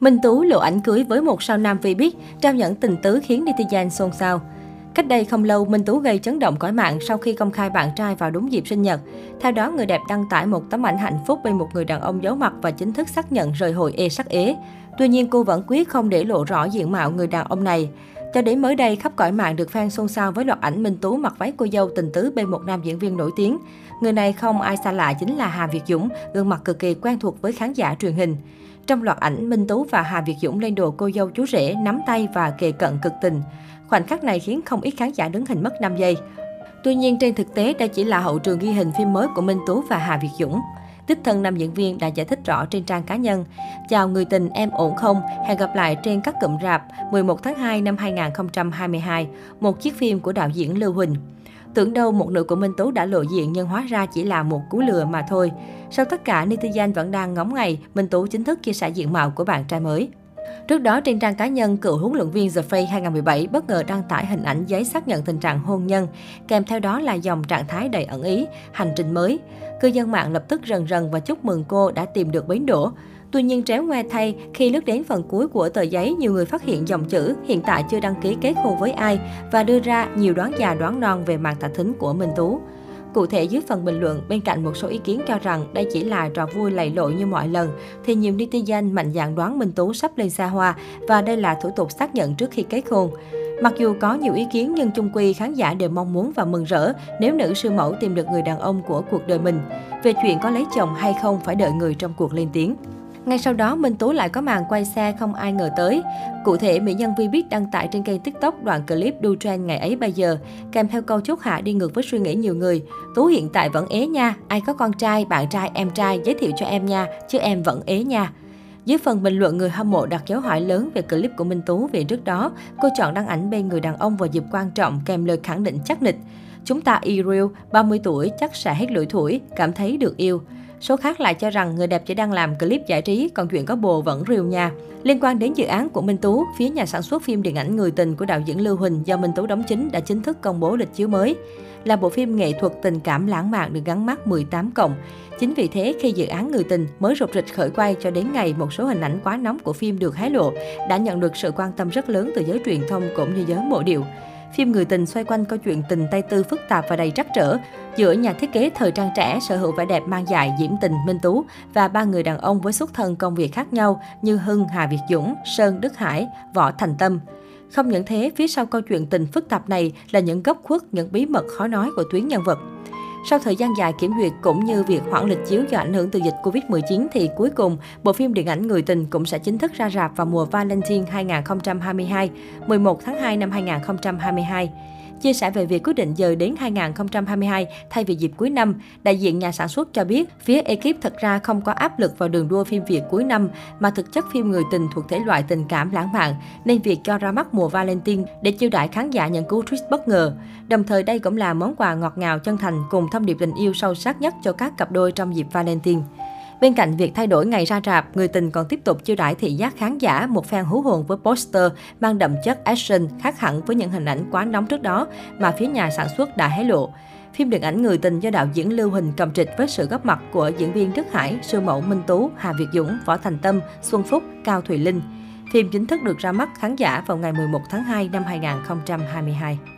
Minh Tú lộ ảnh cưới với một sao nam vi biết, trao nhẫn tình tứ khiến netizen xôn xao. Cách đây không lâu, Minh Tú gây chấn động cõi mạng sau khi công khai bạn trai vào đúng dịp sinh nhật. Theo đó, người đẹp đăng tải một tấm ảnh hạnh phúc bên một người đàn ông giấu mặt và chính thức xác nhận rời hội ê sắc ế. Tuy nhiên, cô vẫn quyết không để lộ rõ diện mạo người đàn ông này. Cho đến mới đây, khắp cõi mạng được fan xôn xao với loạt ảnh Minh Tú mặc váy cô dâu tình tứ bên một nam diễn viên nổi tiếng. Người này không ai xa lạ chính là Hà Việt Dũng, gương mặt cực kỳ quen thuộc với khán giả truyền hình. Trong loạt ảnh, Minh Tú và Hà Việt Dũng lên đồ cô dâu chú rể, nắm tay và kề cận cực tình. Khoảnh khắc này khiến không ít khán giả đứng hình mất 5 giây. Tuy nhiên, trên thực tế, đây chỉ là hậu trường ghi hình phim mới của Minh Tú và Hà Việt Dũng. Đích thân nam diễn viên đã giải thích rõ trên trang cá nhân. Chào người tình, em ổn không? Hẹn gặp lại trên các cụm rạp 11 tháng 2 năm 2022, một chiếc phim của đạo diễn Lưu Huỳnh. Tưởng đâu một nửa của Minh Tú đã lộ diện nhưng hóa ra chỉ là một cú lừa mà thôi. Sau tất cả, netizen vẫn đang ngóng ngày Minh Tú chính thức chia sẻ diện mạo của bạn trai mới. Trước đó, trên trang cá nhân, cựu huấn luyện viên The Face 2017 bất ngờ đăng tải hình ảnh giấy xác nhận tình trạng hôn nhân, kèm theo đó là dòng trạng thái đầy ẩn ý, hành trình mới. Cư dân mạng lập tức rần rần và chúc mừng cô đã tìm được bến đỗ. Tuy nhiên tréo ngoe thay, khi lướt đến phần cuối của tờ giấy, nhiều người phát hiện dòng chữ hiện tại chưa đăng ký kết hôn với ai và đưa ra nhiều đoán già đoán non về màn thả thính của Minh Tú. Cụ thể dưới phần bình luận, bên cạnh một số ý kiến cho rằng đây chỉ là trò vui lầy lội như mọi lần, thì nhiều netizen mạnh dạn đoán Minh Tú sắp lên xa hoa và đây là thủ tục xác nhận trước khi kết hôn. Mặc dù có nhiều ý kiến nhưng chung quy khán giả đều mong muốn và mừng rỡ nếu nữ sư mẫu tìm được người đàn ông của cuộc đời mình. Về chuyện có lấy chồng hay không phải đợi người trong cuộc lên tiếng. Ngay sau đó, Minh Tú lại có màn quay xe không ai ngờ tới. Cụ thể, mỹ nhân Vi biết đăng tải trên kênh TikTok đoạn clip đu trend ngày ấy bây giờ, kèm theo câu chốt hạ đi ngược với suy nghĩ nhiều người. Tú hiện tại vẫn ế nha, ai có con trai, bạn trai, em trai giới thiệu cho em nha, chứ em vẫn ế nha. Dưới phần bình luận, người hâm mộ đặt dấu hỏi lớn về clip của Minh Tú vì trước đó, cô chọn đăng ảnh bên người đàn ông vào dịp quan trọng kèm lời khẳng định chắc nịch. Chúng ta yêu, 30 tuổi chắc sẽ hết lưỡi thủi, cảm thấy được yêu. Số khác lại cho rằng người đẹp chỉ đang làm clip giải trí, còn chuyện có bồ vẫn rìu nha. Liên quan đến dự án của Minh Tú, phía nhà sản xuất phim điện ảnh Người tình của đạo diễn Lưu Huỳnh do Minh Tú đóng chính đã chính thức công bố lịch chiếu mới. Là bộ phim nghệ thuật tình cảm lãng mạn được gắn mắt 18 cộng. Chính vì thế, khi dự án Người tình mới rục rịch khởi quay cho đến ngày một số hình ảnh quá nóng của phim được hé lộ, đã nhận được sự quan tâm rất lớn từ giới truyền thông cũng như giới mộ điệu. Phim Người tình xoay quanh câu chuyện tình tay tư phức tạp và đầy trắc trở giữa nhà thiết kế thời trang trẻ sở hữu vẻ đẹp mang dài Diễm Tình Minh Tú và ba người đàn ông với xuất thân công việc khác nhau như Hưng Hà Việt Dũng, Sơn Đức Hải, Võ Thành Tâm. Không những thế, phía sau câu chuyện tình phức tạp này là những góc khuất, những bí mật khó nói của tuyến nhân vật. Sau thời gian dài kiểm duyệt cũng như việc hoãn lịch chiếu do ảnh hưởng từ dịch Covid-19 thì cuối cùng, bộ phim điện ảnh Người tình cũng sẽ chính thức ra rạp vào mùa Valentine 2022, 11 tháng 2 năm 2022. Chia sẻ về việc quyết định dời đến 2022 thay vì dịp cuối năm, đại diện nhà sản xuất cho biết phía ekip thật ra không có áp lực vào đường đua phim Việt cuối năm, mà thực chất phim người tình thuộc thể loại tình cảm lãng mạn, nên việc cho ra mắt mùa Valentine để chiêu đãi khán giả nhận cú twist bất ngờ. Đồng thời đây cũng là món quà ngọt ngào chân thành cùng thông điệp tình yêu sâu sắc nhất cho các cặp đôi trong dịp Valentine. Bên cạnh việc thay đổi ngày ra rạp, người tình còn tiếp tục chiêu đãi thị giác khán giả một fan hú hồn với poster mang đậm chất action khác hẳn với những hình ảnh quá nóng trước đó mà phía nhà sản xuất đã hé lộ. Phim điện ảnh Người tình do đạo diễn Lưu Huỳnh cầm trịch với sự góp mặt của diễn viên Đức Hải, sư mẫu Minh Tú, Hà Việt Dũng, Võ Thành Tâm, Xuân Phúc, Cao Thùy Linh. Phim chính thức được ra mắt khán giả vào ngày 11 tháng 2 năm 2022.